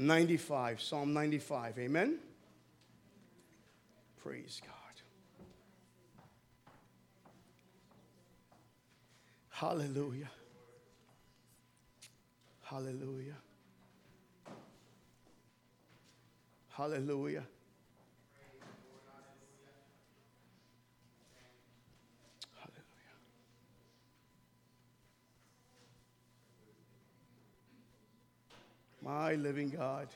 95, Psalm 95. Amen? Praise God. Hallelujah. Hallelujah. Hallelujah. My living God.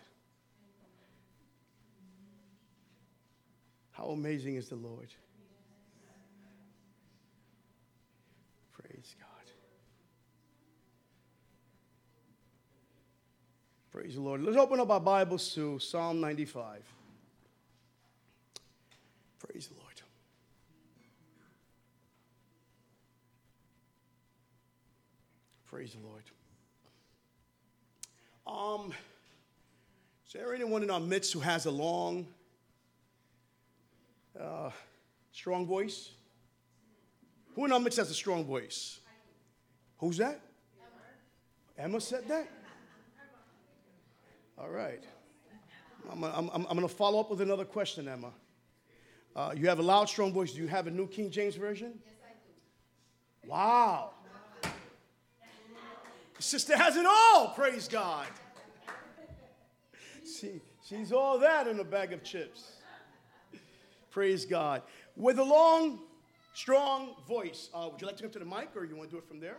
How amazing is the Lord. Praise God. Praise the Lord. Let's open up our Bibles to Psalm 95. Praise the Lord. Praise the Lord. Um, is there anyone in our midst who has a long, uh, strong voice? Who in our midst has a strong voice? Who's that? Emma, Emma said that? All right. I'm, I'm, I'm going to follow up with another question, Emma. Uh, you have a loud, strong voice. Do you have a New King James Version? Yes, I do. Wow. Sister has it all, praise God. She, she's all that in a bag of chips. Praise God. With a long, strong voice. Uh, would you like to come to the mic or you want to do it from there?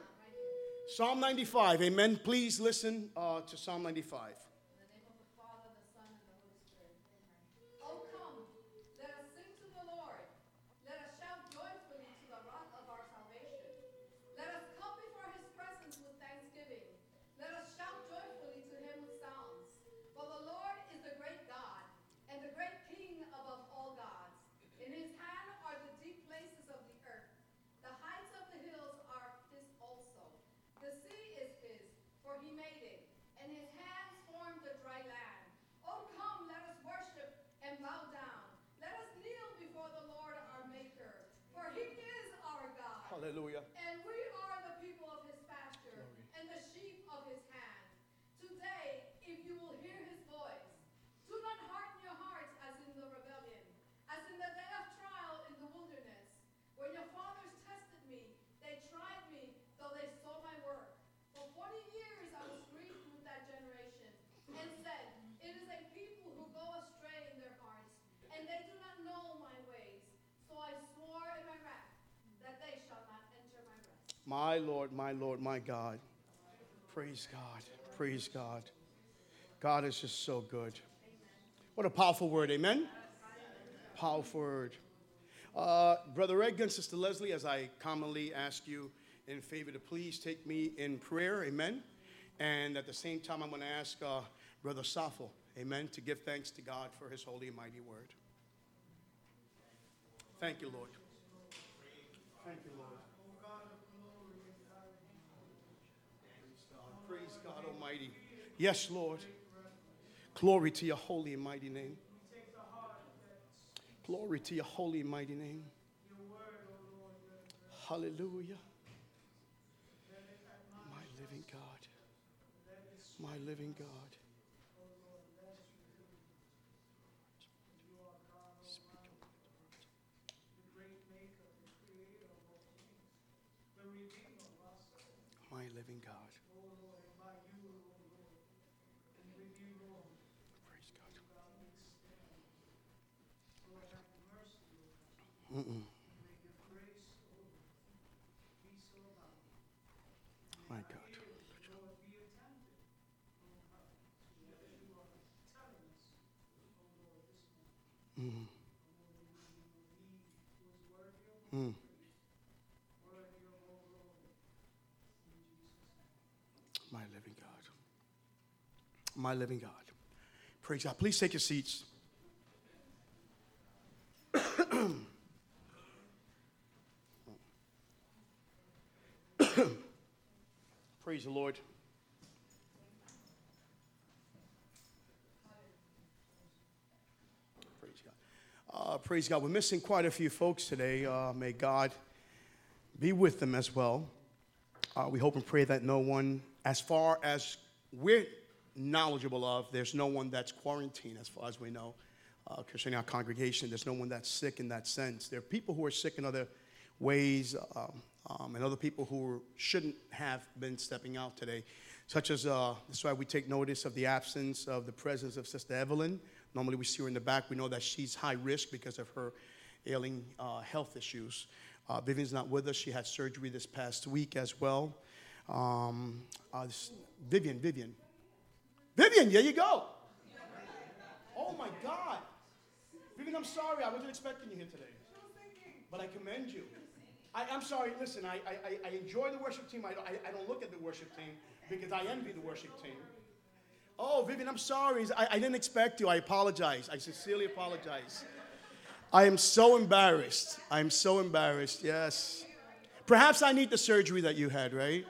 Psalm 95. Amen. Please listen uh, to Psalm 95. In the name of the Father, the Son, and the Holy Spirit. Amen. Oh, come, let us sing to the Lord. Let us shout joyfully to the rock of our salvation. Let us come before his presence with thanksgiving. Let us shout joyfully to him with psalms. For the Lord is the great God, and the great King above all gods. In his hand are the deep places of the earth. The heights of the hills are his also. The sea is his, for he made it, and his hands formed the dry land. Oh, come, let us worship and bow down. Let us kneel before the Lord our Maker, for he is our God. Hallelujah. And we are the people of his pasture and the sheep of his hand. Today, if you will hear his voice, do not harden your hearts as in the rebellion, as in the day of trial in the wilderness. When your fathers tested me, they tried me, though they saw my work. For forty years I was grieved with that generation, and said, It is a people who go astray in their hearts, and they do not know my ways. So I swore in my wrath that they shall not enter my Lord, my Lord, my God. Praise God. Praise God. God is just so good. What a powerful word. Amen. Powerful word. Uh, Brother and Sister Leslie, as I commonly ask you in favor to please take me in prayer. Amen. And at the same time, I'm going to ask uh, Brother Safo, amen, to give thanks to God for his holy and mighty word. Thank you, Lord. Thank you, Lord. Yes, Lord. Glory to your holy and mighty name. Glory to your holy and mighty name. Hallelujah. My living God. My living God. My living God. Praise God. Mm-mm. My God. Mm. Mm. My living God. My living God. Praise God. Please take your seats. Praise the Lord. Praise God. Uh, praise God. We're missing quite a few folks today. Uh, may God be with them as well. Uh, we hope and pray that no one, as far as we're knowledgeable of, there's no one that's quarantined as far as we know. Uh, concerning our congregation, there's no one that's sick in that sense. There are people who are sick in other ways, um, um, and other people who shouldn't have been stepping out today, such as uh, that's why we take notice of the absence of the presence of Sister Evelyn. Normally, we see her in the back. We know that she's high risk because of her ailing uh, health issues. Uh, Vivian's not with us. She had surgery this past week as well. Um, uh, this- Vivian, Vivian. Vivian, there you go. Oh my God. Vivian, I'm sorry. I wasn't expecting you here today. But I commend you. I, I'm sorry. Listen, I, I, I- enjoy the worship team. I, I, I don't look at the worship team because I envy the worship team. Oh, Vivian, I'm sorry. I, I didn't expect you. I apologize. I sincerely apologize. I am so embarrassed. I'm so embarrassed. Yes. Perhaps I need the surgery that you had, right?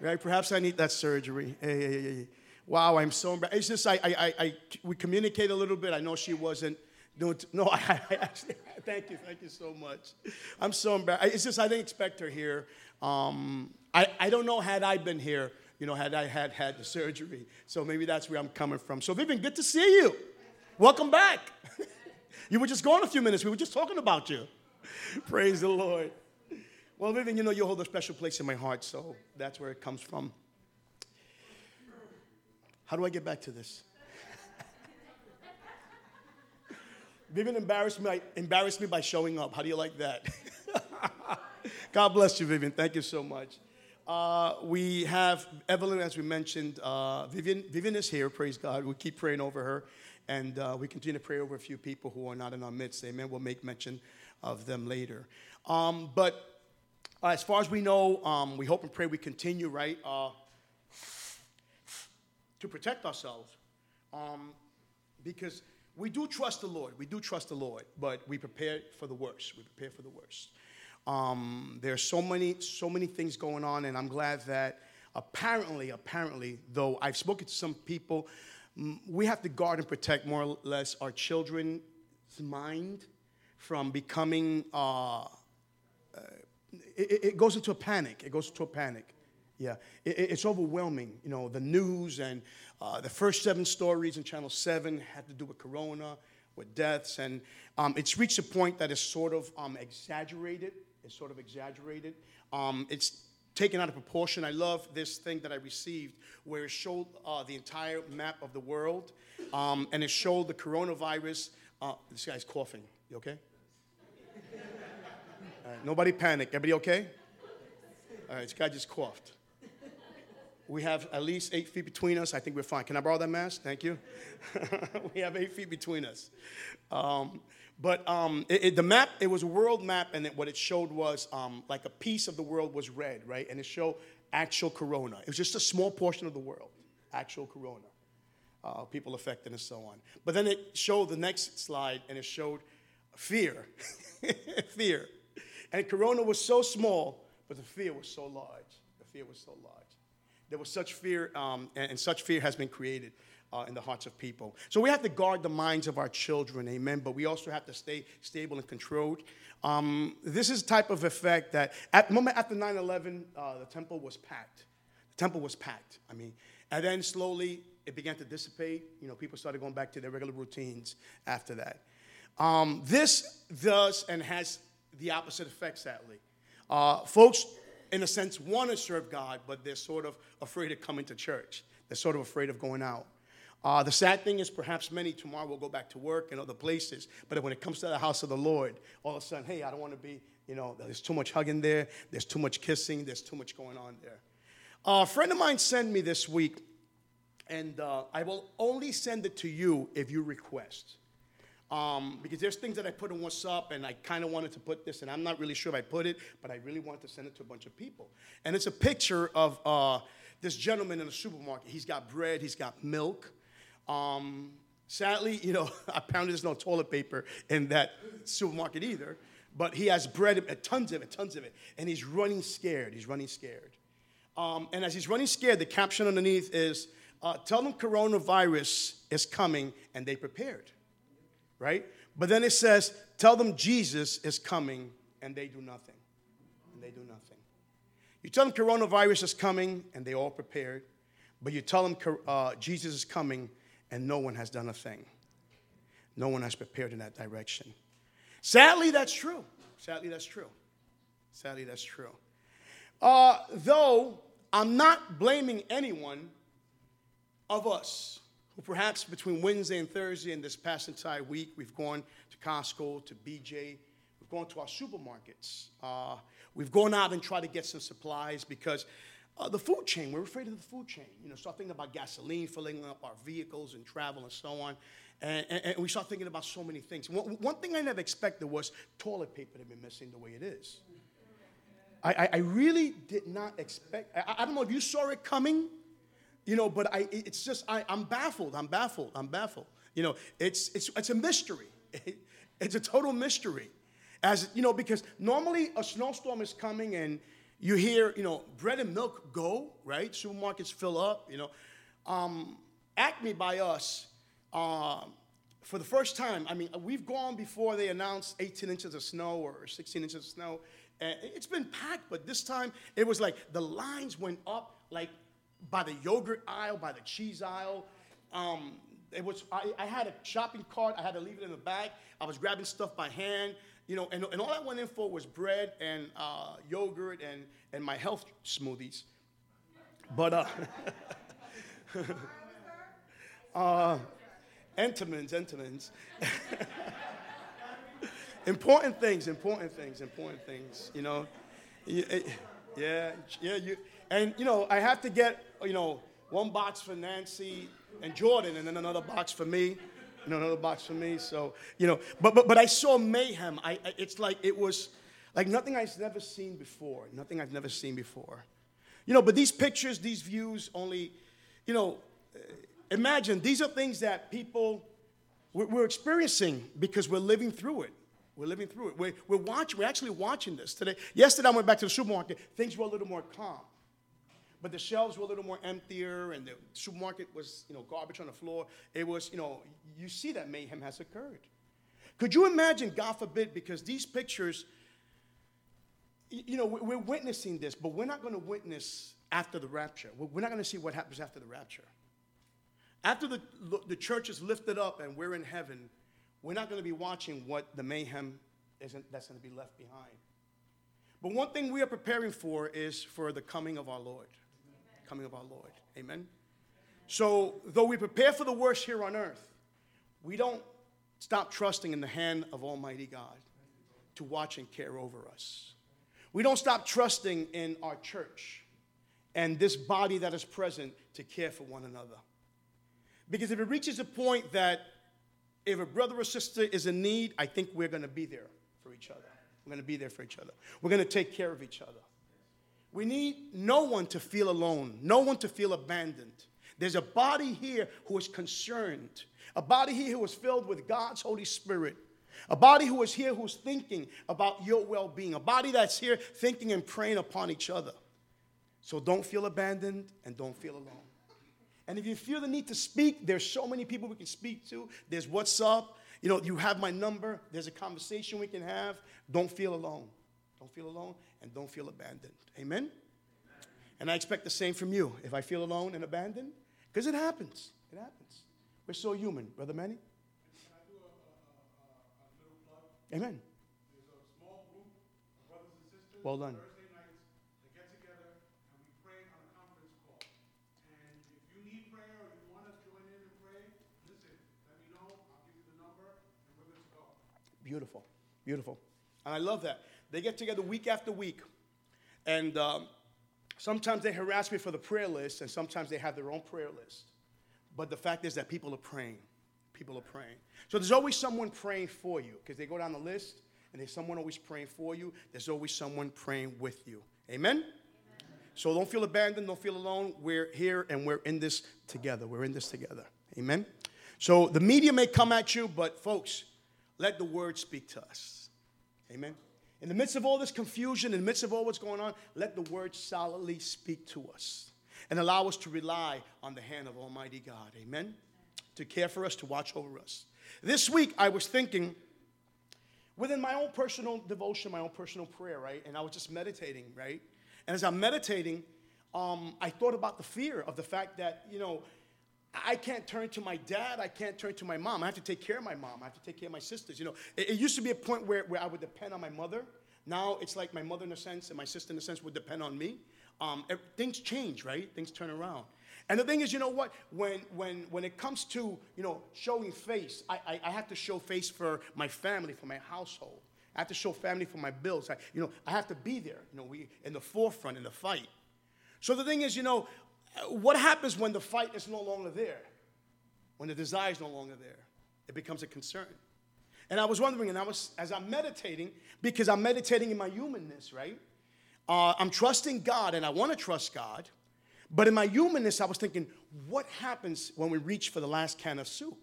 Right? Perhaps I need that surgery. Hey, hey, hey. Wow, I'm so embarrassed. It's just I, I, I, I we communicate a little bit. I know she wasn't. T- no, I, I actually. Thank you, thank you so much. I'm so embarrassed. It's just I didn't expect her here. Um, I, I don't know had I been here, you know, had I had had the surgery. So maybe that's where I'm coming from. So Vivian, good to see you. Welcome back. you were just gone a few minutes. We were just talking about you. Praise the Lord. Well, Vivian, you know you hold a special place in my heart, so that's where it comes from. How do I get back to this? Vivian embarrassed me, embarrassed me by showing up. How do you like that? God bless you, Vivian. Thank you so much. Uh, we have Evelyn, as we mentioned. Uh, Vivian, Vivian is here, praise God. We keep praying over her, and uh, we continue to pray over a few people who are not in our midst. Amen. We'll make mention of them later. Um, but uh, as far as we know, um, we hope and pray we continue, right, uh, to protect ourselves. Um, because we do trust the Lord. We do trust the Lord, but we prepare for the worst. We prepare for the worst. Um, there are so many, so many things going on, and I'm glad that apparently, apparently, though I've spoken to some people, we have to guard and protect more or less our children's mind from becoming. Uh, it, it- it goes into a panic. It goes into a panic. Yeah, it, it- it's overwhelming. You know, the news and uh, the first seven stories in Channel 7 had to do with corona, with deaths, and um, it's reached a point that is sort of um, exaggerated. It's sort of exaggerated. Um, it's taken out of proportion. I love this thing that I received where it showed uh, the entire map of the world, um, and it showed the coronavirus. Uh, this guy's coughing. You okay? Nobody panic. Everybody okay? All right, this guy just coughed. We have at least eight feet between us. I think we're fine. Can I borrow that mask? Thank you. we have eight feet between us. Um, but um, it, it- the map, it was a world map, and it, what it showed was um, like a piece of the world was red, right? And it showed actual corona. It was just a small portion of the world, actual corona. Uh, people affected and so on. But then it showed the next slide, and it showed fear. fear. And corona was so small, but the fear was so large. The fear was so large. There was such fear, um, and, and such fear has been created uh, in the hearts of people. So we have to guard the minds of our children, amen, but we also have to stay stable and controlled. Um, this is the type of effect that, at the moment after 9 11, uh, the temple was packed. The temple was packed. I mean, and then slowly it began to dissipate. You know, people started going back to their regular routines after that. Um, this does and has the opposite effect, sadly. Uh, folks, in a sense, want to serve God, but they're sort of afraid of coming to church. They're sort of afraid of going out. Uh, the sad thing is, perhaps many tomorrow will go back to work and other places, but when it comes to the house of the Lord, all of a sudden, hey, I don't want to be, you know, there's too much hugging there, there's too much kissing, there's too much going on there. Uh, a friend of mine sent me this week, and uh, I will only send it to you if you request. Um, because there's things that I put in WhatsApp, and I kind of wanted to put this, and I'm not really sure if I put it, but I really wanted to send it to a bunch of people. And it's a picture of uh, this gentleman in a supermarket. He's got bread, he's got milk. Um, sadly, you know, apparently there's no toilet paper in that supermarket either, but he has bread, uh, tons of it, tons of it, and he's running scared. He's running scared. Um, and as he's running scared, the caption underneath is, uh, "Tell them coronavirus is coming, and they prepared." Right? But then it says, "Tell them Jesus is coming, and they do nothing." And they do nothing. You tell them coronavirus is coming, and they all prepared. But you tell them uh, Jesus is coming, and no one has done a thing. No one has prepared in that direction. Sadly, that's true. Sadly, that's true. Sadly, that's true. Uh, though I'm not blaming anyone of us who perhaps between Wednesday and Thursday and this past entire week, we've gone to Costco, to BJ, we've gone to our supermarkets. Uh, we've gone out and tried to get some supplies because uh, the food chain, we're afraid of the food chain. You know, start thinking about gasoline filling up our vehicles and travel and so on. And, and, and we start thinking about so many things. One, one, thing I never expected was toilet paper to be missing the way it is. I, I, I really did not expect, I, I, don't know if you saw it coming, you know, but I, it's just, I, I'm baffled. I'm baffled. I'm baffled. You know, it's, it's, it's a mystery. it's a total mystery. As, you know, because normally a snowstorm is coming and you hear, you know, bread and milk go, right? Supermarkets fill up, you know. Um, Acme by us, uh, for the first time, I mean, we've gone before they announced 18 inches of snow or 16 inches of snow. And it's been packed, but this time it was like the lines went up like by the yogurt aisle, by the cheese aisle. Um, it was, I, I, had a shopping cart, I had to leave it in the bag. I was grabbing stuff by hand, you know, and, and all I went in for was bread and uh, yogurt and, and my health smoothies. But, uh, uh, important things, important things, important things, you know. Yeah, yeah, you, and, you know, I have to get, you know, one box for Nancy and Jordan and then another box for me. You know, another box for me. So, you know, but, but, but I saw mayhem. I, I, it's like it was like nothing I've never seen before. Nothing I've never seen before. You know, but these pictures, these views only, you know, uh, Imagine these are things that people we're experiencing because we're living through it. We're living through it. We're, we're, watching, we're actually watching this today. Yesterday, I went back to the supermarket. Things were a little more calm. But the shelves were a little more emptier, and the supermarket was, you know, garbage on the floor. It was, you know, you see that mayhem has occurred. Could you imagine, God forbid, because these pictures, you know, we're witnessing this, but we're not going to witness after the rapture. We're not going to see what happens after the rapture. After the, the church is lifted up and we're in heaven, we're not going to be watching what the mayhem isn't, that's going to be left behind. But one thing we are preparing for is for the coming of our Lord. Coming of our Lord. Amen. So, though we prepare for the worst here on earth, we don't stop trusting in the hand of Almighty God to watch and care over us. We don't stop trusting in our church and this body that is present to care for one another. Because if it reaches a point that if a brother or sister is in need, I think we're going to be there for each other. We're going to be there for each other. We're going to take care of each other. We need no one to feel alone, no one to feel abandoned. There's a body here who is concerned, a body here who is filled with God's Holy Spirit, a body who is here who's thinking about your well being, a body that's here thinking and praying upon each other. So don't feel abandoned and don't feel alone. And if you feel the need to speak, there's so many people we can speak to. There's WhatsApp. You know, you have my number. There's a conversation we can have. Don't feel alone. Don't feel alone and don't feel abandoned. Amen? And I expect the same from you. If I feel alone and abandoned, because it happens. It happens. We're so human, Brother Manny. Amen. Well done. Beautiful, beautiful. And I love that. They get together week after week. And um, sometimes they harass me for the prayer list, and sometimes they have their own prayer list. But the fact is that people are praying. People are praying. So there's always someone praying for you because they go down the list and there's someone always praying for you. There's always someone praying with you. Amen? Amen? So don't feel abandoned, don't feel alone. We're here and we're in this together. We're in this together. Amen? So the media may come at you, but folks, let the word speak to us. Amen. In the midst of all this confusion, in the midst of all what's going on, let the word solidly speak to us and allow us to rely on the hand of Almighty God. Amen. To care for us, to watch over us. This week, I was thinking within my own personal devotion, my own personal prayer, right? And I was just meditating, right? And as I'm meditating, um, I thought about the fear of the fact that, you know, I can't turn to my dad. I can't turn to my mom. I have to take care of my mom. I have to take care of my sisters. You know, it, it used to be a point where, where I would depend on my mother. Now it's like my mother, in a sense, and my sister, in a sense, would depend on me. Um, ev- things change, right? Things turn around. And the thing is, you know what? When, when, when it comes to, you know, showing face, I, I, I have to show face for my family, for my household. I have to show family for my bills. I, you know, I have to be there, you know, we, in the forefront, in the fight. So the thing is, you know, what happens when the fight is no longer there? When the desire is no longer there? It becomes a concern. And I was wondering, and I was, as I'm meditating, because I'm meditating in my humanness, right? Uh, I'm trusting God, and I want to trust God. But in my humanness, I was thinking, what happens when we reach for the last can of soup?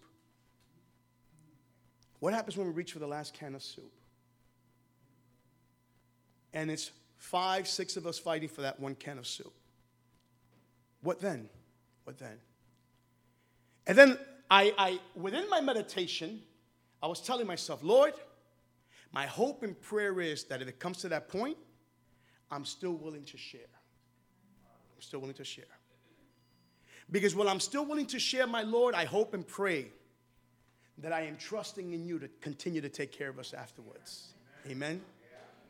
What happens when we reach for the last can of soup? And it's five, six of us fighting for that one can of soup. What then? What then? And then I, I within my meditation, I was telling myself, Lord, my hope and prayer is that if it comes to that point, I'm still willing to share. I'm still willing to share. Because while I'm still willing to share, my Lord, I hope and pray that I am trusting in you to continue to take care of us afterwards. Amen.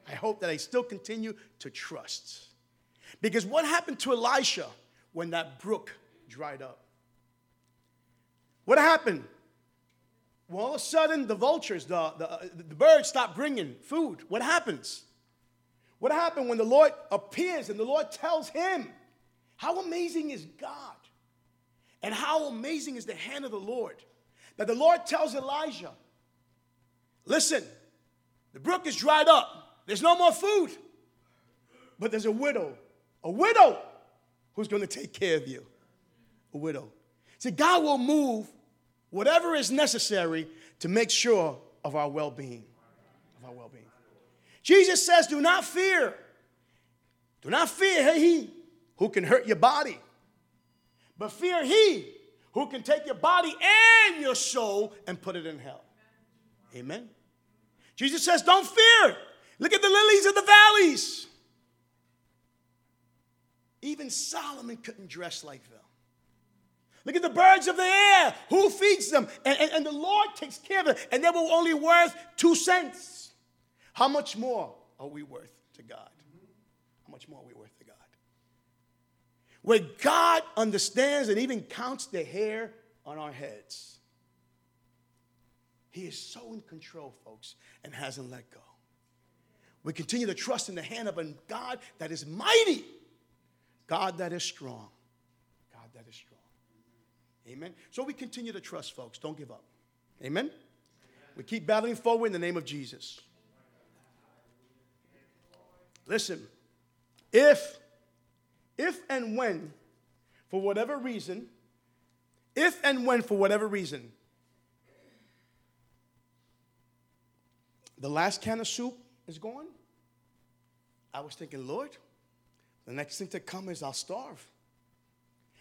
I hope that I still continue to trust. Because what happened to Elisha when that brook dried up? What happened? Well, all of a sudden, the vultures, the, the, uh, the birds stop bringing food. What happens? What happened when the Lord appears and the Lord tells him, How amazing is God? And how amazing is the hand of the Lord? That the Lord tells Elijah, Listen, the brook is dried up, there's no more food, but there's a widow, a widow who's going to take care of you. A widow. See, God will move whatever is necessary to make sure of our well being. Of our well being. Jesus says, Do not fear. Do not fear he who can hurt your body, but fear he who can take your body and your soul and put it in hell. Amen. Jesus says, Don't fear. Look at the lilies of the valleys. Even Solomon couldn't dress like them. Look at the birds of the air. Who feeds them? And, and, and, the Lord takes care of them. And they were only worth two cents. How much more are we worth to God? How much more are we worth to God? Where God understands and even counts the hair on our heads. He is so in control, folks, and hasn't let go. We continue to trust in the hand of a God that is mighty, God that is strong, God that is strong. Amen. So we continue to trust, folks. Don't give up. Amen. We keep battling forward in the name of Jesus. Listen, if, if and when, for whatever reason, if and when, for whatever reason, the last can of soup is gone, I was thinking, Lord, the next thing to come is I'll starve.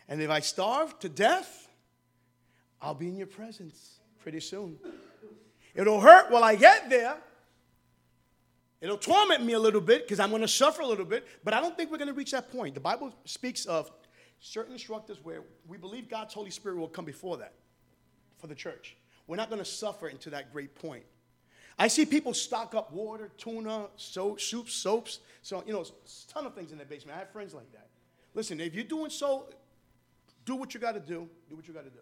And if I starve to death, I'll be in your presence pretty soon. It'll hurt while I get there. It'll torment me a little bit because I'm going to suffer a little bit, but I don't think we're going to reach that point. The Bible speaks of certain instructors where we believe God's Holy Spirit will come before that for the church. We're not going to suffer into that great point. I see people stock up water, tuna, soap, soup, soaps. So, you know, a ton of things in their basement. I have friends like that. Listen, if you're doing so, do what you got to do. Do what you got to do.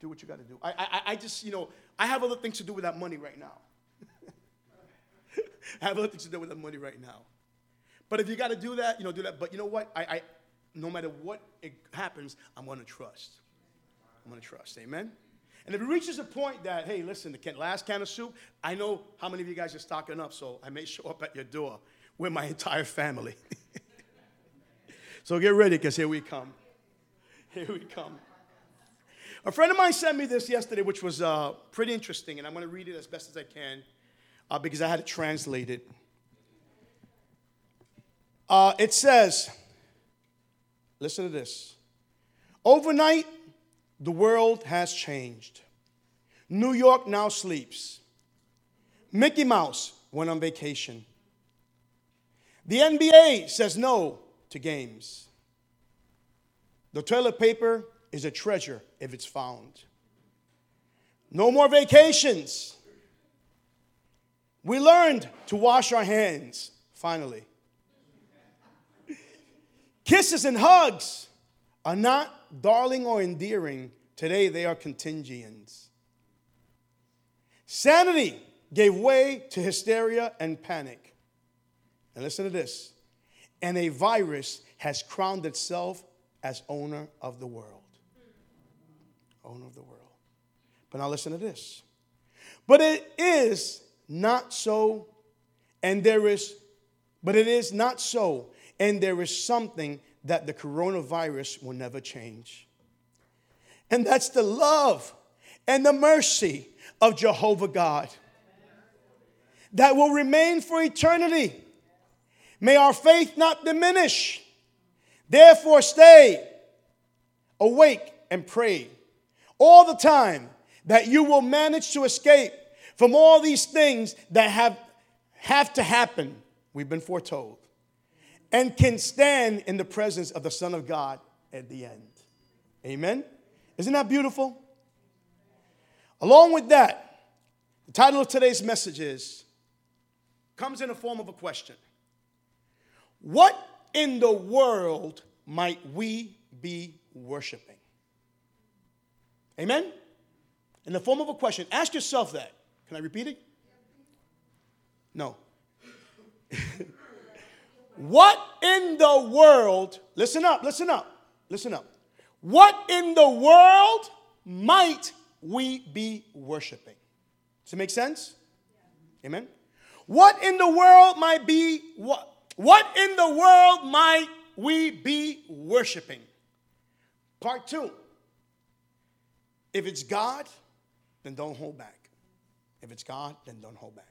Do what you got to do. I, I, I just, you know, I have other things to do with that money right now. I have other things to do with that money right now. But if you got to do that, you know, do that. But you know what? I, I no matter what it happens, I'm going to trust. I'm going to trust. Amen. And if it reaches a point that, hey, listen, the last can of soup, I know how many of you guys are stocking up, so I may show up at your door with my entire family. so get ready, because here we come. Here we come. A friend of mine sent me this yesterday, which was uh, pretty interesting, and I'm going to read it as best as I can uh, because I had to translate it. Uh, it says, listen to this. Overnight, the world has changed. New York now sleeps. Mickey Mouse went on vacation. The NBA says no to games. The toilet paper is a treasure if it's found. No more vacations. We learned to wash our hands, finally. Kisses and hugs are not darling or endearing. Today they are contingents. Sanity gave way to hysteria and panic. And listen to this. And a virus has crowned itself as owner of the world. Owner of the world. But now listen to this. But it is not so, and there is, but it is not so, and there is something that the coronavirus will never change. And that's the love and the mercy of Jehovah God that will remain for eternity. May our faith not diminish. Therefore, stay awake and pray all the time that you will manage to escape from all these things that have, have to happen. We've been foretold and can stand in the presence of the Son of God at the end. Amen? Isn't that beautiful? Along with that, the title of today's message is comes in the form of a question. What in the world might we be worshiping? Amen? In the form of a question. Ask yourself that. Can I repeat it? No. What in the world, listen up, listen up, listen up. What in the world might we be worshiping? Does it make sense? Amen. What in the world might be what what in the world might we be worshiping? Part 2. If it's God, then don't hold back. If it's God, then don't hold back.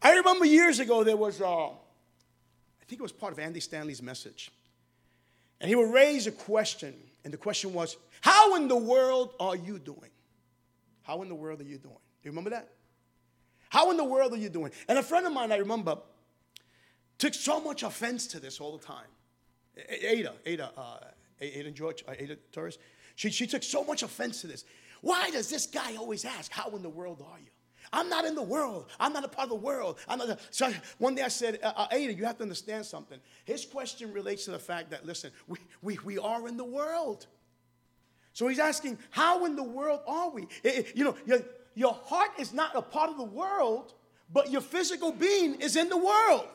I remember years ago there was uh, I think it was part of Andy Stanley's message. And he would raise a question, and the question was, How in the world are you doing? How in the world are you doing? Do you remember that? How in the world are you doing? And a friend of mine, I remember, took so much offense to this all the time. Ada, Ada, uh, Ada George, uh, Ada Torres, she, she took so much offense to this. Why does this guy always ask, How in the world are you? I'm not in the world. I'm not a part of the world. A, so one day I said, uh, Ada, you have to understand something. His question relates to the fact that, listen, we, we, we are in the world. So he's asking, how in the world are we? It, it, you know, your, your heart is not a part of the world, but your physical being is in the world.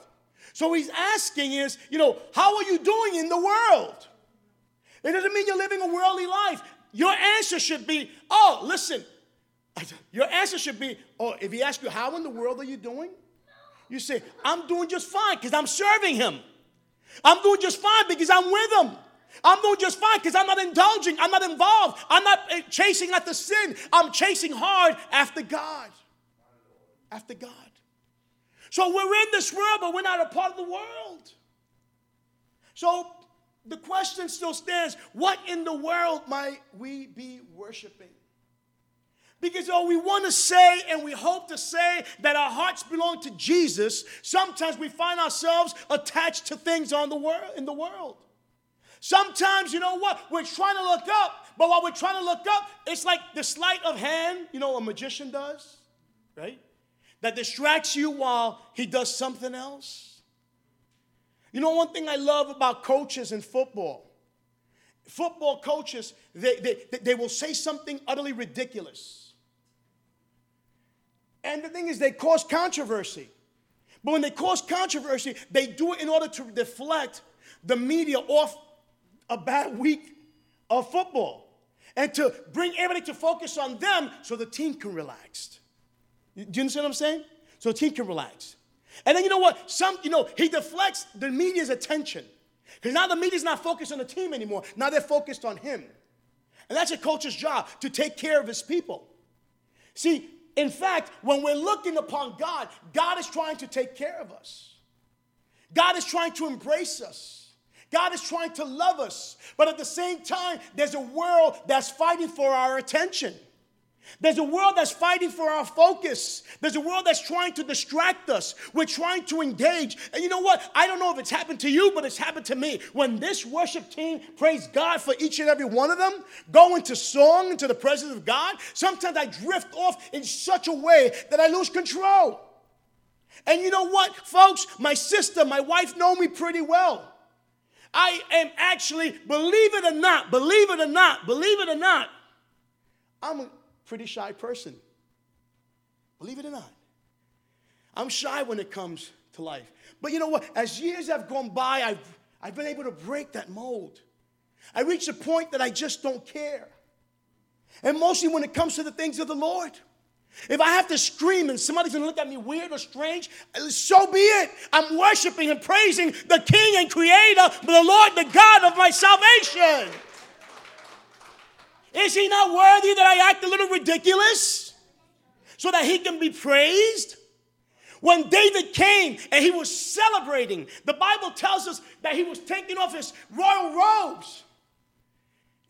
So he's asking is, you know, how are you doing in the world? It doesn't mean you're living a worldly life. Your answer should be, oh, listen, your answer should be, oh, if he asks you, how in the world are you doing? You say, I'm doing just fine because I'm serving him. I'm doing just fine because I'm with him. I'm doing just fine because I'm not indulging. I'm not involved. I'm not eh, chasing after sin. I'm chasing hard after God. After God. So we're in this world, but we're not a part of the world. So the question still stands what in the world might we be worshiping? Because though we want to say and we hope to say that our hearts belong to Jesus, sometimes we find ourselves attached to things on the world in the world. Sometimes, you know what? We're trying to look up, but while we're trying to look up, it's like the sleight of hand, you know, a magician does, right? That distracts you while he does something else. You know, one thing I love about coaches in football football coaches, they, they, they will say something utterly ridiculous and the thing is, they cause controversy. But when they cause controversy, they do it in order to deflect the media off a bad week of football and to bring everybody to focus on them so the team can relax. Do you understand what I'm saying? So the team can relax. And then you know what? Some, you know, he deflects the media's attention. Because now the media's not focused on the team anymore. Now they're focused on him. And that's a coach's job to take care of his people. See, in fact, when we're looking upon God, God is trying to take care of us. God is trying to embrace us. God is trying to love us. But at the same time, there's a world that's fighting for our attention. There's a world that's fighting for our focus. There's a world that's trying to distract us. We're trying to engage. And you know what? I don't know if it's happened to you, but it's happened to me. When this worship team, praise God for each and every one of them, go into song, into the presence of God, sometimes I drift off in such a way that I lose control. And you know what, folks? My sister, my wife know me pretty well. I am actually, believe it or not, believe it or not, believe it or not, I'm pretty shy person. Believe it or not. I'm shy when it comes to life. But you know what? As years have gone by, I've, I've been able to break that mold. I reached a point that I just don't care. And mostly when it comes to the things of the Lord. If I have to scream and somebody's gonna look at me weird or strange, so be it. I'm worshiping and praising the King and Creator, the Lord, the God of my salvation. Is he not worthy that I act a little ridiculous so that he can be praised? When David came and he was celebrating, the Bible tells us that he was taking off his royal robes.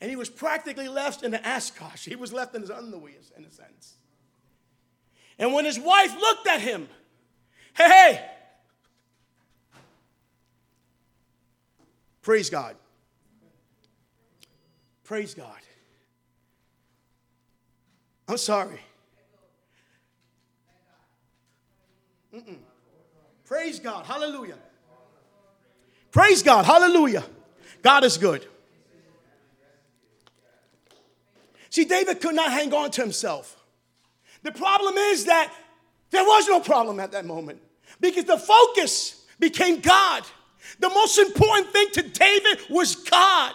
And he was practically left in the Ascot. He was left in his underwear, in a sense. And when his wife looked at him, hey, hey, praise God. Praise God. I'm sorry. Mm-mm. Praise God. Hallelujah. Praise God. Hallelujah. God is good. See, David could not hang on to himself. The problem is that there was no problem at that moment because the focus became God. The most important thing to David was God.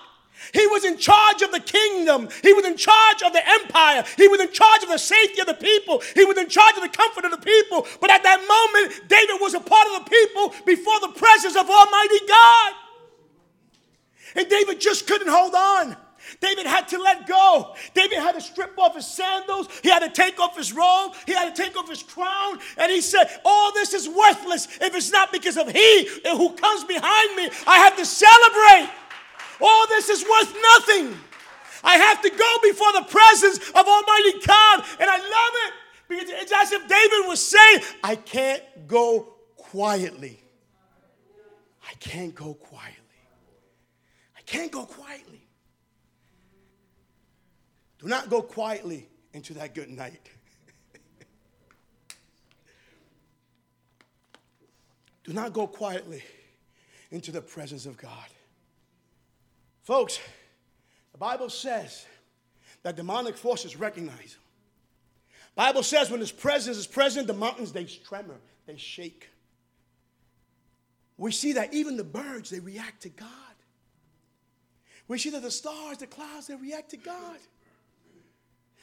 He was in charge of the kingdom. He was in charge of the empire. He was in charge of the safety of the people. He was in charge of the comfort of the people. But at that moment, David was a part of the people before the presence of Almighty God. And David just couldn't hold on. David had to let go. David had to strip off his sandals. He had to take off his robe. He had to take off his crown. And he said, All this is worthless if it's not because of he who comes behind me. I have to celebrate. All this is worth nothing. I have to go before the presence of Almighty God. And I love it because it's as if David was saying, I can't go quietly. I can't go quietly. I can't go quietly. Do not go quietly into that good night. Do not go quietly into the presence of God. Folks, the Bible says that demonic forces recognize him. Bible says when his presence is present, the mountains they tremor, they shake. We see that even the birds, they react to God. We see that the stars, the clouds, they react to God.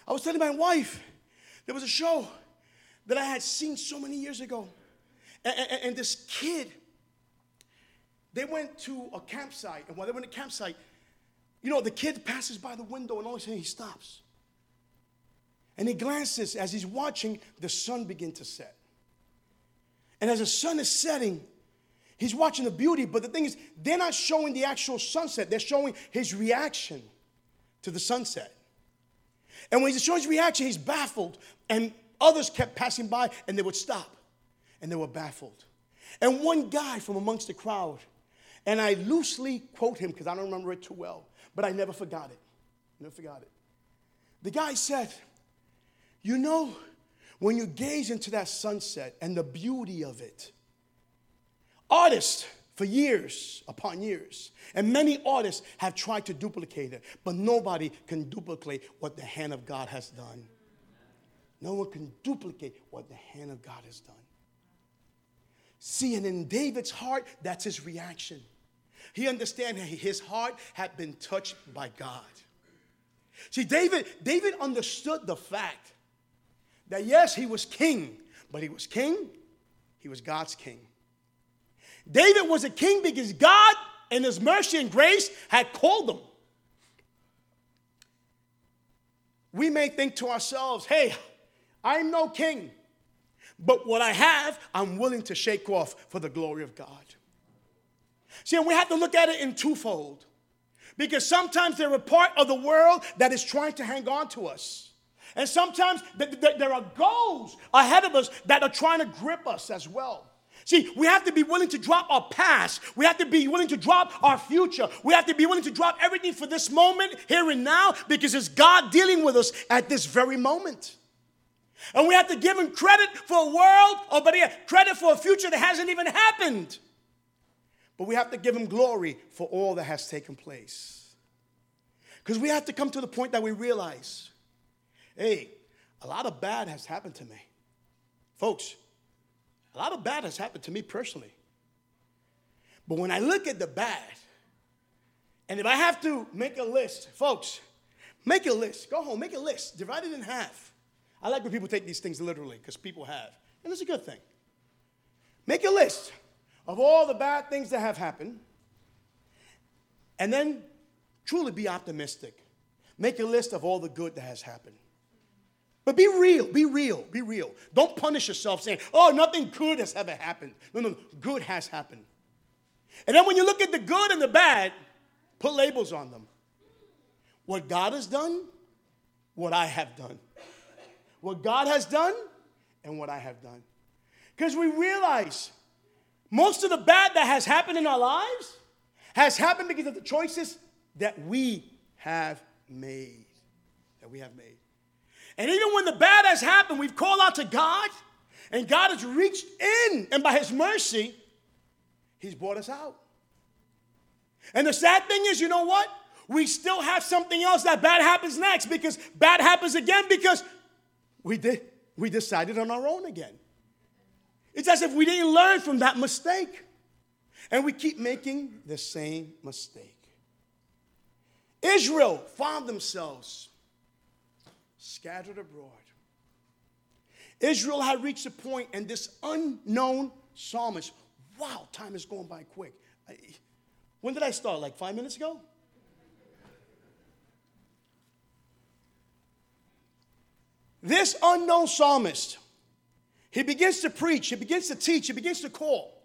I was telling my wife, there was a show that I had seen so many years ago. And, and, and this kid, they went to a campsite. And while they went to the campsite, you know, the kid passes by the window and all of a sudden he stops. And he glances as he's watching the sun begin to set. And as the sun is setting, he's watching the beauty. But the thing is, they're not showing the actual sunset, they're showing his reaction to the sunset. And when he shows his reaction, he's baffled. And others kept passing by and they would stop and they were baffled. And one guy from amongst the crowd, and I loosely quote him because I don't remember it too well, but I never forgot it. Never forgot it. The guy said, You know, when you gaze into that sunset and the beauty of it, artists, for years upon years. And many artists have tried to duplicate it, but nobody can duplicate what the hand of God has done. No one can duplicate what the hand of God has done. See, and in David's heart, that's his reaction. He understands his heart had been touched by God. See, David, David understood the fact that yes, he was king, but he was king, he was God's king. David was a king because God, in his mercy and grace, had called him. We may think to ourselves, hey, I'm no king, but what I have, I'm willing to shake off for the glory of God. See, and we have to look at it in twofold. Because sometimes they're a part of the world that is trying to hang on to us. And sometimes th- th- there are goals ahead of us that are trying to grip us as well. See, we have to be willing to drop our past. We have to be willing to drop our future. We have to be willing to drop everything for this moment, here and now, because it's God dealing with us at this very moment. And we have to give him credit for a world, or better yet, credit for a future that hasn't even happened. But we have to give him glory for all that has taken place. Because we have to come to the point that we realize hey, a lot of bad has happened to me. Folks, a lot of bad has happened to me personally. But when I look at the bad, and if I have to make a list, folks, make a list. Go home, make a list, divide it in half. I like when people take these things literally because people have, and it's a good thing. Make a list of all the bad things that have happened, and then truly be optimistic. Make a list of all the good that has happened. But be real, be real, be real. Don't punish yourself saying, oh, nothing good has ever happened. No, no, good has happened. And then when you look at the good and the bad, put labels on them. What God has done, what I have done. What God has done, and what I have done. Because we realize most of the bad that has happened in our lives has happened because of the choices that we have made. That we have made. And even when the bad has happened, we've called out to God, and God has reached in, and by His mercy, He's brought us out. And the sad thing is, you know what? We still have something else that bad happens next because bad happens again because we did we decided on our own again. It's as if we didn't learn from that mistake. And we keep making the same mistake. Israel found themselves scattered abroad. Israel had reached a point, and this unknown psalmist, wow, time is going by quick. I, when did I start? Like five minutes ago? This unknown psalmist, he begins to preach, he begins to teach, he begins to call.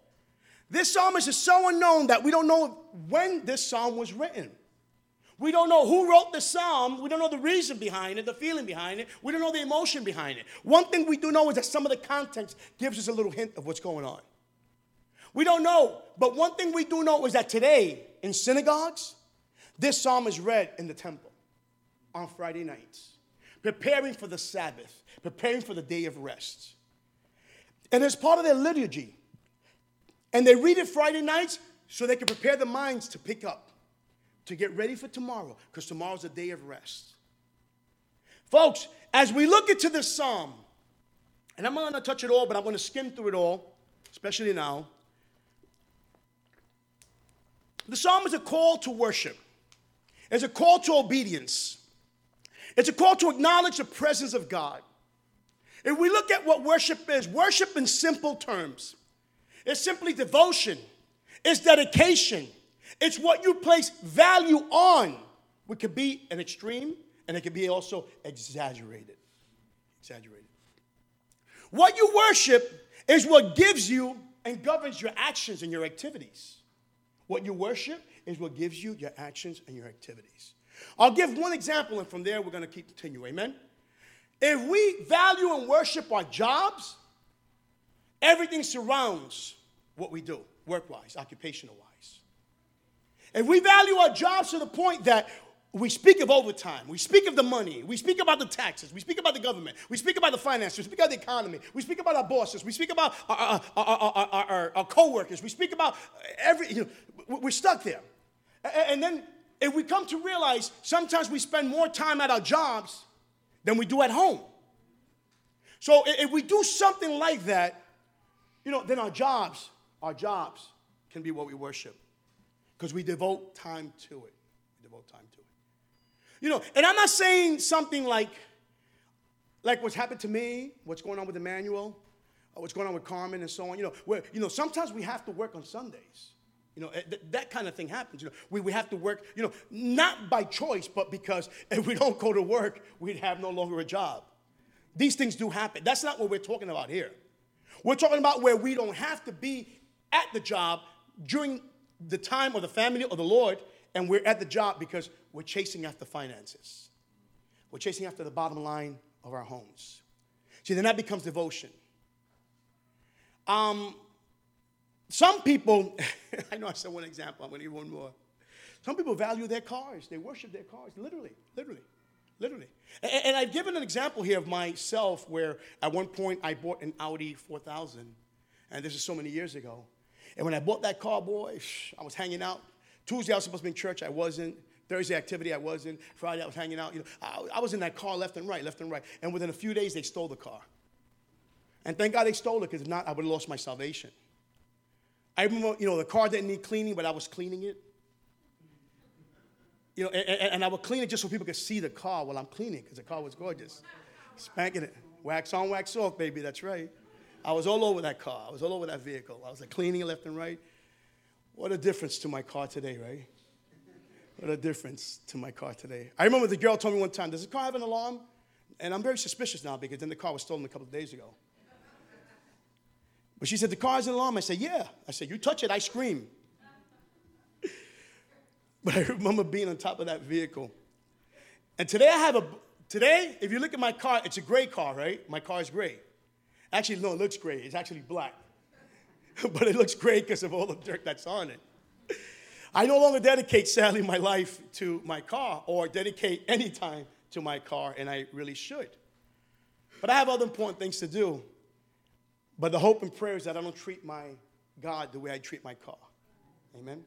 This psalmist is so unknown that we don't know when this psalm was written. We don't know who wrote the psalm. We don't know the reason behind it, the feeling behind it. We don't know the emotion behind it. One thing we do know is that some of the context gives us a little hint of what's going on. We don't know, but one thing we do know is that today in synagogues, this psalm is read in the temple on Friday nights, preparing for the Sabbath, preparing for the day of rest. And it's part of their liturgy. And they read it Friday nights so they can prepare their minds to pick up to get ready for tomorrow because tomorrow's a day of rest. Folks, as we look into this psalm, and I'm not going to touch it all, but I'm going to skim through it all, especially now. The psalm is a call to worship, it's a call to obedience, it's a call to acknowledge the presence of God. If we look at what worship is, worship in simple terms, it's simply devotion, it's dedication, it's what you place value on, which could be an extreme and it could be also exaggerated. Exaggerated. What you worship is what gives you and governs your actions and your activities. What you worship is what gives you your actions and your activities. I'll give one example, and from there we're going to keep continue. Amen. If we value and worship our jobs, everything surrounds what we do, work wise, occupational wise. If we value our jobs to the point that we speak of overtime, we speak of the money, we speak about the taxes, we speak about the government, we speak about the finances, we speak about the economy, we speak about our bosses, we speak about our, our, our, our, we speak about every, you know, we're stuck there. And then if we come to realize sometimes we spend more time at our jobs than we do at home. So if we do something like that, you know, then our jobs, our jobs can be what we worship because we devote time to it. We devote time to it. You know, and I'm not saying something like, like what's happened to me, what's going on with Emmanuel, uh, what's going on with Carmen, and so on. You know, where you know sometimes we have to work on Sundays. You know, th- that kind of thing happens. You know, we, we have to work, you know, not by choice, but because if we don't go to work, we'd have no longer a job. These things do happen. That's not what we're talking about here. We're talking about where we don't have to be at the job during the time of the family or the Lord, and we're at the job because we're chasing after finances. We're chasing after the bottom line of our homes. See, then that becomes devotion. Um, some people, I know I said one example, I'm going to give one more. Some people value their cars, they worship their cars, literally, literally, literally. And, and I've given an example here of myself where at one point I bought an Audi 4000, and this is so many years ago. And when I bought that car, boy, I was hanging out. Tuesday I was supposed to be in church, I wasn't. Thursday activity, I wasn't. Friday, I was hanging out. You know, I, I, was in that car left and right, left and right. And within a few days, they stole the car. And thank God they stole it, because if not, I would have lost my salvation. I remember, you know, the car didn't need cleaning, but I was cleaning it. You know, and, and I would clean it just so people could see the car while I'm cleaning, because the car was gorgeous. Spanking it. Wax on, wax off, baby, that's right. I was all over that car. I was all over that vehicle. I was like cleaning left and right. What a difference to my car today, right? What a difference to my car today. I remember the girl told me one time, Does the car have an alarm? And I'm very suspicious now because then the car was stolen a couple of days ago. But she said, The car has an alarm. I said, Yeah. I said, You touch it, I scream. but I remember being on top of that vehicle. And today I have a, today, if you look at my car, it's a gray car, right? My car is gray. Actually, no, it looks gray. It's actually black. but it looks gray because of all the dirt that's on it. I no longer dedicate, sadly, my life to my car or dedicate any time to my car, and I really should. But I have other important things to do. But the hope and prayer is that I don't treat my God the way I treat my car. Amen.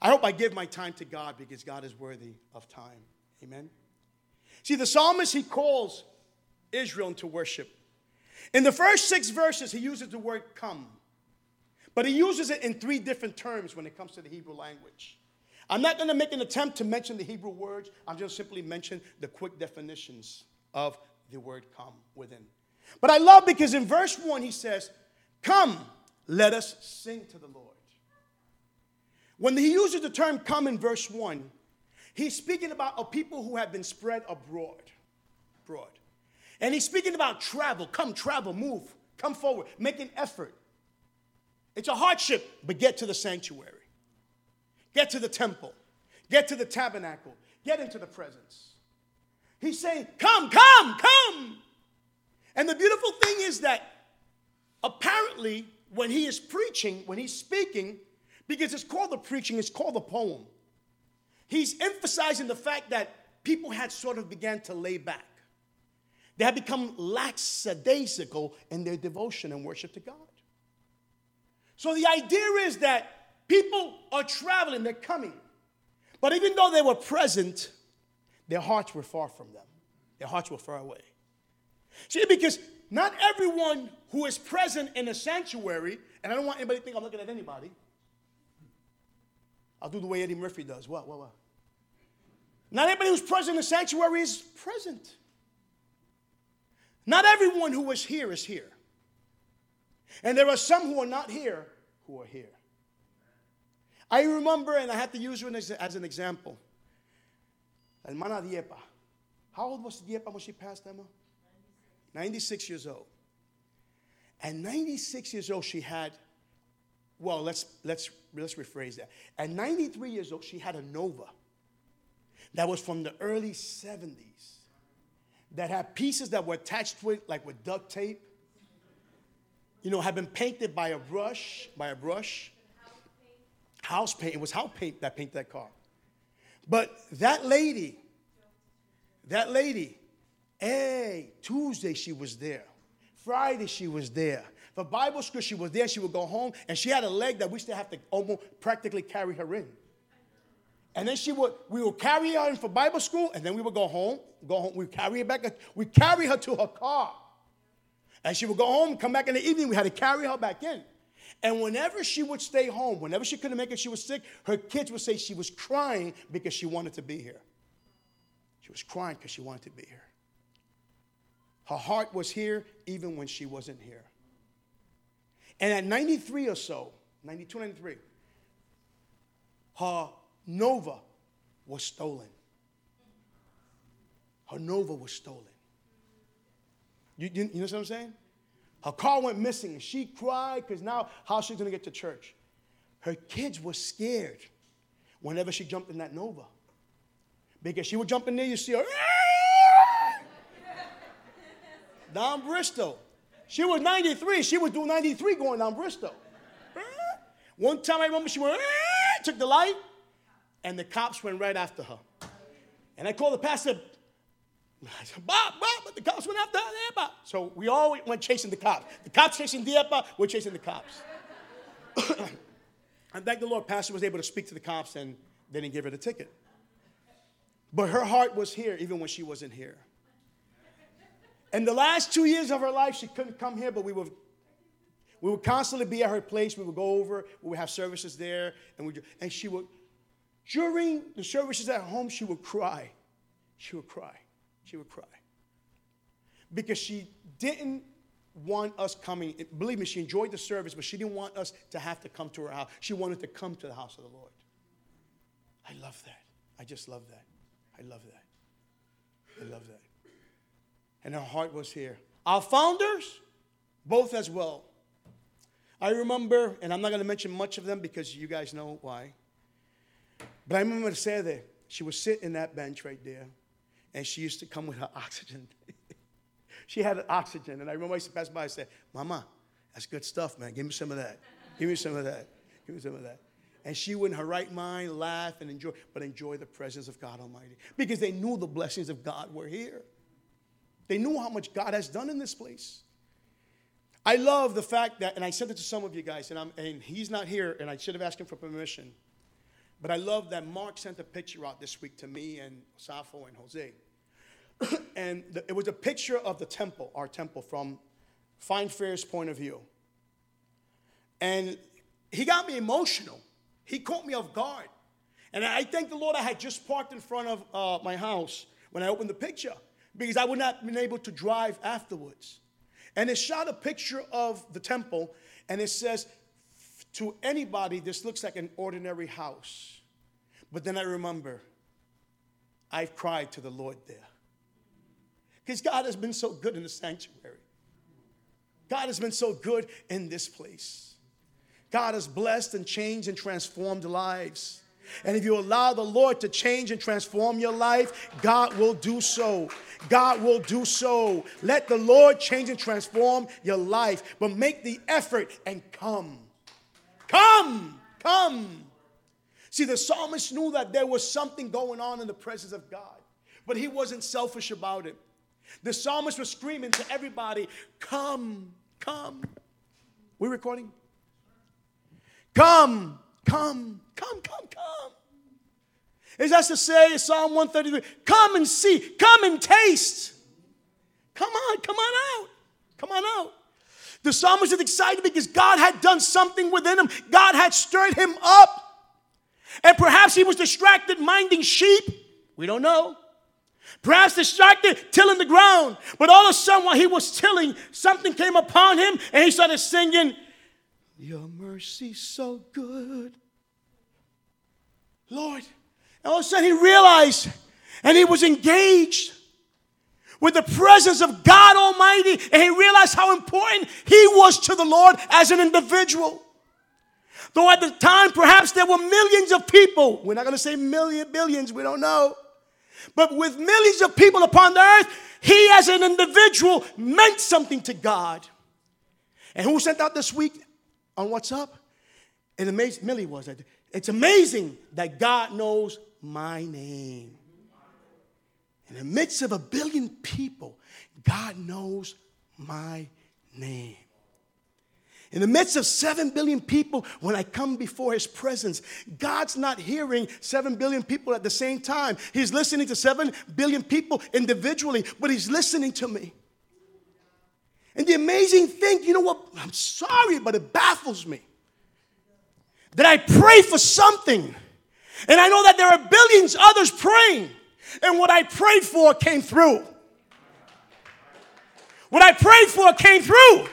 I hope I give my time to God because God is worthy of time. Amen. See, the psalmist, he calls Israel into worship. In the first six verses, he uses the word come. But he uses it in three different terms when it comes to the Hebrew language. I'm not going to make an attempt to mention the Hebrew words. I'm just simply mention the quick definitions of the word come within. But I love because in verse 1 he says, Come, let us sing to the Lord. When he uses the term come in verse 1, he's speaking about a people who have been spread abroad. Abroad. And he's speaking about travel. Come, travel, move, come forward, make an effort. It's a hardship, but get to the sanctuary, get to the temple, get to the tabernacle, get into the presence. He's saying, Come, come, come. And the beautiful thing is that apparently, when he is preaching, when he's speaking, because it's called the preaching, it's called the poem, he's emphasizing the fact that people had sort of began to lay back. They had become lackadaisical in their devotion and worship to God. So the idea is that people are traveling, they're coming. But even though they were present, their hearts were far from them. Their hearts were far away. See, because not everyone who is present in the sanctuary, and I don't want anybody to think I'm looking at anybody. I'll do the way Eddie Murphy does. What, what, what? Not everybody who's present in the sanctuary is present. Not everyone who is here is here. And there are some who are not here who are here. I remember, and I have to use her as, an example. Hermana Diepa. How old was Diepa when she passed, Emma? 96 years old. At 96 years old, she had, well, let's, let's, let's rephrase that. At 93 years old, she had a Nova that was from the early 70s that had pieces that were attached to it, like with duct tape you know, had been painted by a brush, by a brush. House paint. It was house paint that painted that car. But that lady, that lady, hey, Tuesday she was there. Friday she was there. For Bible school, she was there. She would go home, and she had a leg that we still have to almost practically carry her in. And then she would, we would carry her in for Bible school, and then we would go home, go home. We carry her back. We carry her to her car. And she would go home, come back in the evening. We had to carry her back in. And whenever she would stay home, whenever she couldn't make it, she was sick, her kids would say she was crying because she wanted to be here. She was crying because she wanted to be here. Her heart was here even when she wasn't here. And at 93 or so, 92, 93, her Nova was stolen. Her Nova was stolen. You, you, you know what I'm saying? Her car went missing and she cried because now how's she going to get to church? Her kids were scared whenever she jumped in that Nova. Because she would jump in there, you see her. Down Bristol. She was 93. She was doing 93 going down Bristol. One time I remember she went, eh, took the light, and the cops went right after her. And I called the pastor, I said, Bob, Bob, but the cops went after her. there, Bob. So we all went chasing the cops. The cops chasing Diepa, we're chasing the cops. and thank the Lord, Pastor was able to speak to the cops and they didn't give her the ticket. But her heart was here even when she wasn't here. In the last two years of her life, she couldn't come here, but we would, we would constantly be at her place. We would go over, we would have services there, and, we, and she would, during the services at home, she would cry. She would cry. She would cry. Because she didn't want us coming. Believe me, she enjoyed the service, but she didn't want us to have to come to her house. She wanted to come to the house of the Lord. I love that. I just love that. I love that. I love that. And her heart was here. Our founders, both as well. I remember, and I'm not going to mention much of them because you guys know why. But I remember that she would sit in that bench right there, and she used to come with her oxygen. she had oxygen, and I remember I used to pass by and say, Mama, that's good stuff, man. Give me some of that. Give me some of that. Give me some of that. And she would, in her right mind, laugh and enjoy, but enjoy the presence of God Almighty because they knew the blessings of God were here. They knew how much God has done in this place. I love the fact that, and I sent it to some of you guys, and, I'm, and he's not here, and I should have asked him for permission. But I love that Mark sent a picture out this week to me and Safo and Jose. and the, it was a picture of the temple, our temple, from Fine Fare's point of view. And he got me emotional. He caught me off guard. And I thank the Lord I had just parked in front of uh, my house when I opened the picture because I would not have been able to drive afterwards. And it shot a picture of the temple and it says, to anybody, this looks like an ordinary house. But then I remember, I've cried to the Lord there. Because God has been so good in the sanctuary. God has been so good in this place. God has blessed and changed and transformed lives. And if you allow the Lord to change and transform your life, God will do so. God will do so. Let the Lord change and transform your life, but make the effort and come. Come, come. See, the psalmist knew that there was something going on in the presence of God, but he wasn't selfish about it. The psalmist was screaming to everybody, Come, come. We recording? Come, come, come, come, come. Is that to say, Psalm 133, come and see, come and taste. Come on, come on out. Come on out. The psalmist is excited because God had done something within him. God had stirred him up. And perhaps he was distracted minding sheep. We don't know. Perhaps distracted tilling the ground. But all of a sudden, while he was tilling, something came upon him and he started singing, Your mercy so good. Lord. And all of a sudden, he realized and he was engaged with the presence of God Almighty, and he realized how important he was to the Lord as an individual. Though at the time, perhaps there were millions of people. We're not going to say million, billions, we don't know. But with millions of people upon the earth, he as an individual meant something to God. And who sent out this week on WhatsApp? It amazed Millie was. It's amazing that God knows my name. In the midst of a billion people, God knows my name. In the midst of 7 billion people, when I come before his presence, God's not hearing 7 billion people at the same time. He's listening to 7 billion people individually, but he's listening to me. And the amazing thing, you know what? I'm sorry, but it baffles me that I pray for something, and I know that there are billions others praying. And what I prayed for came through. What I prayed for came through.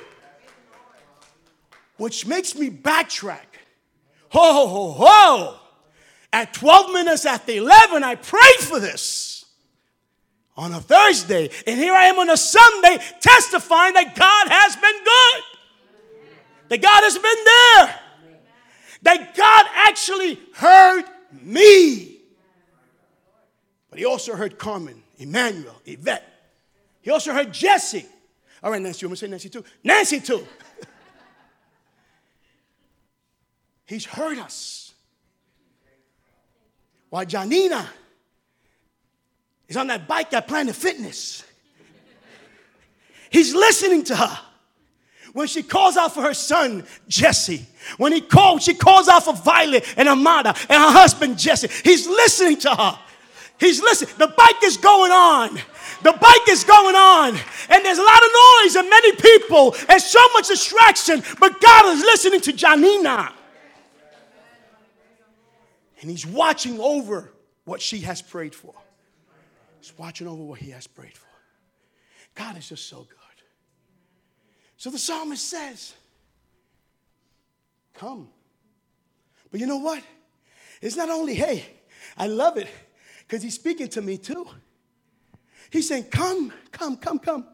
Which makes me backtrack. Ho, ho, ho, ho. At 12 minutes after 11, I prayed for this on a Thursday. And here I am on a Sunday testifying that God has been good. That God has been there. That God actually heard me. But he also heard Carmen, Emmanuel, Yvette. He also heard Jesse. All right, Nancy, you want to say Nancy too? Nancy too. He's heard us. While Janina is on that bike at Planet Fitness, he's listening to her. When she calls out for her son, Jesse, when he calls, she calls out for Violet and Amada and her husband, Jesse. He's listening to her. He's listening. The bike is going on. The bike is going on. And there's a lot of noise and many people and so much distraction. But God is listening to Janina. And He's watching over what she has prayed for. He's watching over what He has prayed for. God is just so good. So the psalmist says, Come. But you know what? It's not only, hey, I love it because he's speaking to me too. He's saying, Come, come, come, come.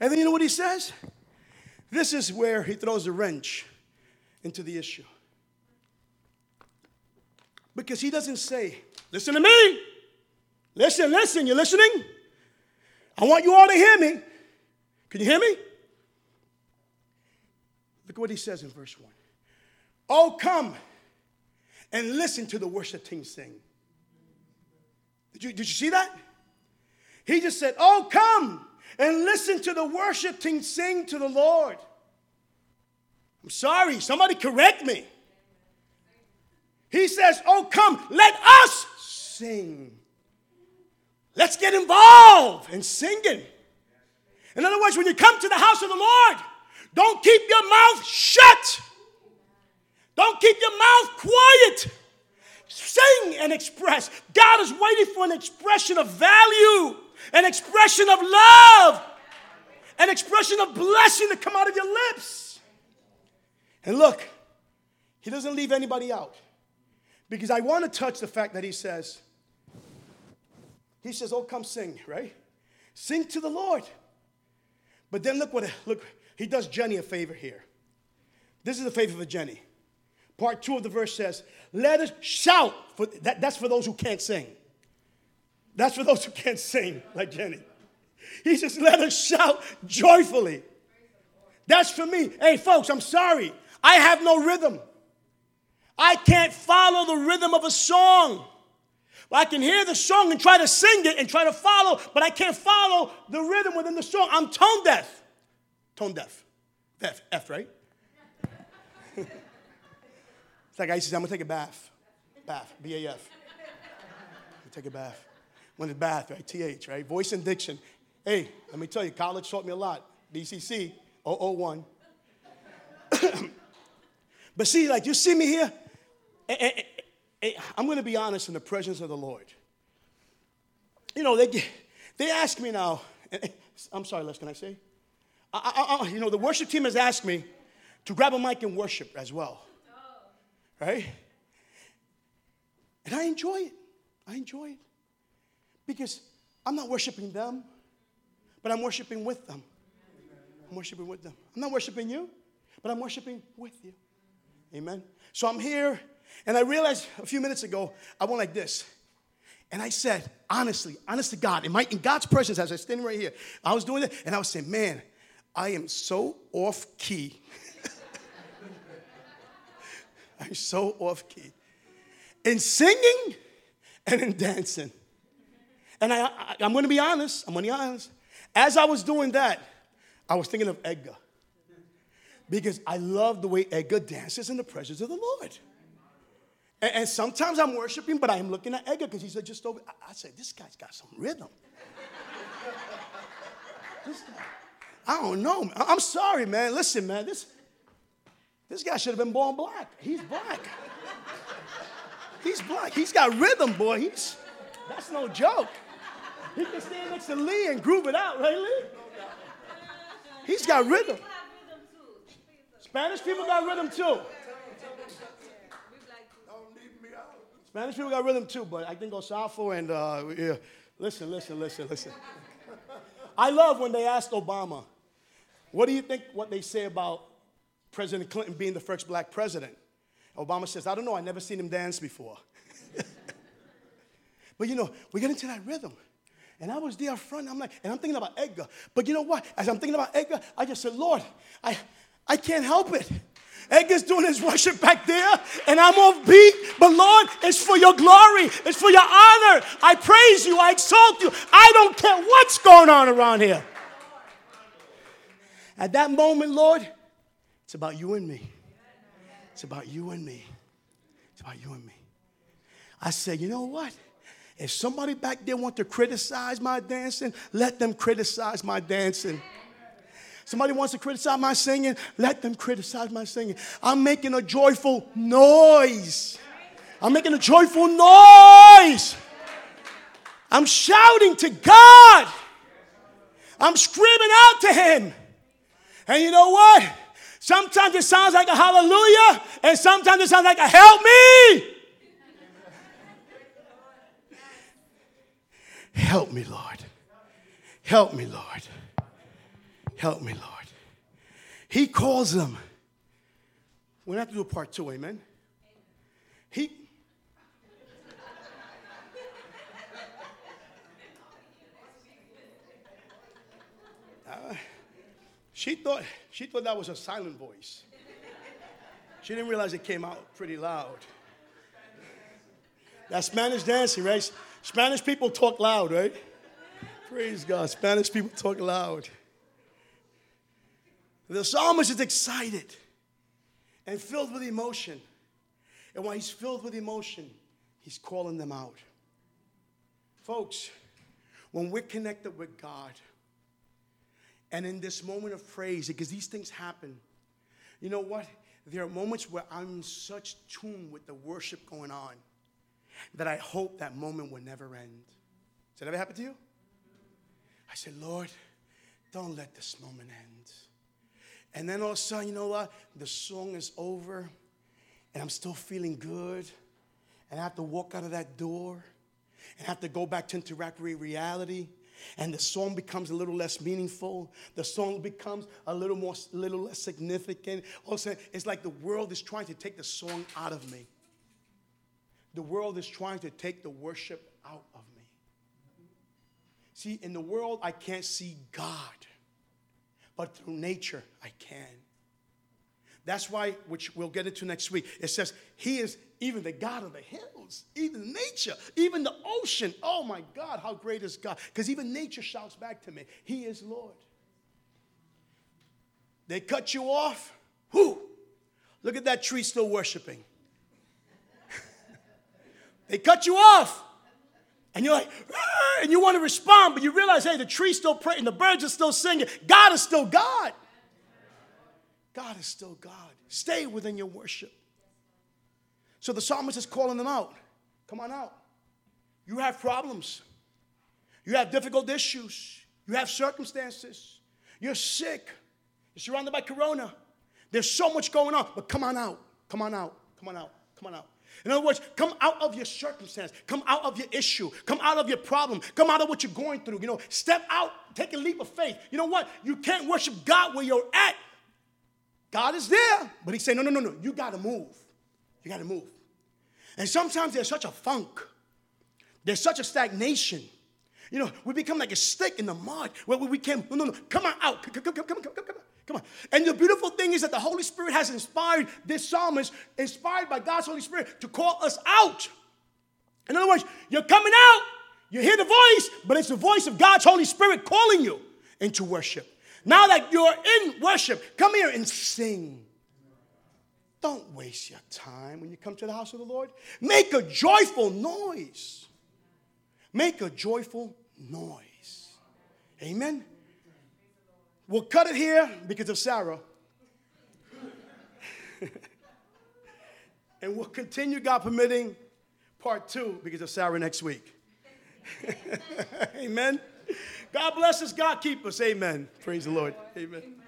And then you know what he says? This is where he throws a wrench into the issue. Because he doesn't say, Listen to me. Listen, listen, You're listening? I want you all to hear me. Can you hear me? Look at what he says in verse 1. Oh, come and listen to the worship team sing. Did you, did you see that? He just said, Oh, come and listen to the worship team sing to the Lord. I'm sorry, somebody correct me. He says, Oh, come, let us sing. Let's get involved in singing. In other words, when you come to the house of the Lord, don't keep your mouth shut. Don't keep your mouth quiet. Sing and express. God is waiting for an expression of value, an expression of love, an expression of blessing to come out of your lips. And look, he doesn't leave anybody out. Because I want to touch the fact that he says, he says, Oh, come sing, right? Sing to the Lord. But then look what look, he does Jenny a favor here. This is a favor for Jenny. Part two of the verse says, Let us shout. For, that, that's for those who can't sing. That's for those who can't sing, like Jenny. He says, Let us shout joyfully. That's for me. Hey, folks, I'm sorry. I have no rhythm. I can't follow the rhythm of a song. I can hear the song and try to sing it and try to follow, but I can't follow the rhythm within the song. I'm tone deaf. Tone deaf. F, F right? it's like I used to say, I'm gonna take a bath. Bath, B A F. Take a bath. When it's bath, right? T H, right? Voice and diction. Hey, let me tell you, college taught me a lot. BCC, 001. but see, like you see me here, eh, eh, I'm going to be honest in the presence of the Lord. You know, they, they ask me now, I'm sorry, Les, can I say? I, I, you know, the worship team has asked me to grab a mic and worship as well. Right? And I enjoy it. I enjoy it. Because I'm not worshiping them, but I'm worshiping with them. I'm worshiping with them. I'm not worshiping you, but I'm worshiping with you. Amen. So I'm here, and I realized a few minutes ago, I went like this. And I said, honestly, honest to God, in, my, in God's presence, as I was standing right here, I was doing it, and I was saying, man, I am so off key. I'm so off key in singing and in dancing. And I, I, am going to be honest, I'm going to be honest. As I was doing that, I was thinking of Edgar. Because I love the way Edgar dances in the presence of the Lord. And, and sometimes I'm worshiping, but I'm looking at Edgar because he's just over. I, I said, this guy's got some rhythm. this guy. I don't know. I'm sorry, man. Listen, man, this, this guy should have been born black. He's black. He's black. He's got rhythm, boy. He's that's no joke. He can stand next to Lee and groove it out, right, Lee? He's got rhythm. Spanish people got rhythm too. Spanish people got rhythm too, but I think Osafo and uh, yeah. Listen, listen, listen, listen. I love when they asked Obama, what do you think what they say about President Clinton being the first black president? Obama says, I don't know, I never seen him dance before. but you know, we get into that rhythm. And I was there front. I'm like, and I'm thinking about Edgar. But you know what? As I'm thinking about Edgar, I just said, Lord, I, I can't help it. Edgar's doing his worship back there, and I'm off beat. But Lord, it's for your glory, it's for your honor. I praise you, I exalt you. I don't care what's going on around here. At that moment, Lord, it's about you and me. It's about you and me. It's about you and me. I said, you know what? If somebody back there want to criticize my dancing, let them criticize my dancing. Somebody wants to criticize my singing, let them criticize my singing. I'm making a joyful noise. I'm making a joyful noise. I'm shouting to God. I'm screaming out to Him. And you know what? Sometimes it sounds like a hallelujah, and sometimes it sounds like a help me. Help me, Lord. Help me, Lord. Help me, Lord. He calls them. We're going to have to do a part two, amen? He. Uh, she thought she thought that was a silent voice. She didn't realize it came out pretty loud. That's Spanish dancing, right? Spanish people talk loud, right? Praise God. Spanish people talk loud. The psalmist is excited and filled with emotion. And while he's filled with emotion, he's calling them out. Folks, when we're connected with God, and in this moment of praise, because these things happen, you know what? There are moments where I'm in such tune with the worship going on that I hope that moment will never end. Does that ever happen to you? I said, Lord, don't let this moment end. And then all of a sudden, you know what? The song is over, and I'm still feeling good. And I have to walk out of that door and have to go back to interact with reality. And the song becomes a little less meaningful. The song becomes a little more, little less significant. All of a sudden, it's like the world is trying to take the song out of me. The world is trying to take the worship out of me. See, in the world, I can't see God but through nature I can. That's why, which we'll get into next week, it says, He is even the God of the hills, even nature, even the ocean. Oh my God, how great is God? Because even nature shouts back to me, He is Lord. They cut you off. Who? Look at that tree still worshiping. they cut you off. And you're like, ah, and you want to respond, but you realize, hey, the tree's still praying, the birds are still singing. God is still God. God is still God. Stay within your worship. So the psalmist is calling them out. Come on out. You have problems. You have difficult issues. You have circumstances. You're sick. You're surrounded by corona. There's so much going on, but come on out. Come on out. Come on out. Come on out. In other words, come out of your circumstance, come out of your issue, come out of your problem, come out of what you're going through. You know, step out, take a leap of faith. You know what? You can't worship God where you're at. God is there, but He's saying, no, no, no, no, you got to move. You got to move. And sometimes there's such a funk, there's such a stagnation. You know, we become like a stick in the mud where we can't, no, no, no, come on out, come, come, come, come, come, come, come. Come on. And the beautiful thing is that the Holy Spirit has inspired this psalmist, inspired by God's Holy Spirit, to call us out. In other words, you're coming out, you hear the voice, but it's the voice of God's Holy Spirit calling you into worship. Now that you're in worship, come here and sing. Don't waste your time when you come to the house of the Lord. Make a joyful noise. Make a joyful noise. Amen. We'll cut it here because of Sarah. and we'll continue, God permitting, part two because of Sarah next week. Amen. God bless us. God keep us. Amen. Praise the Lord. Amen.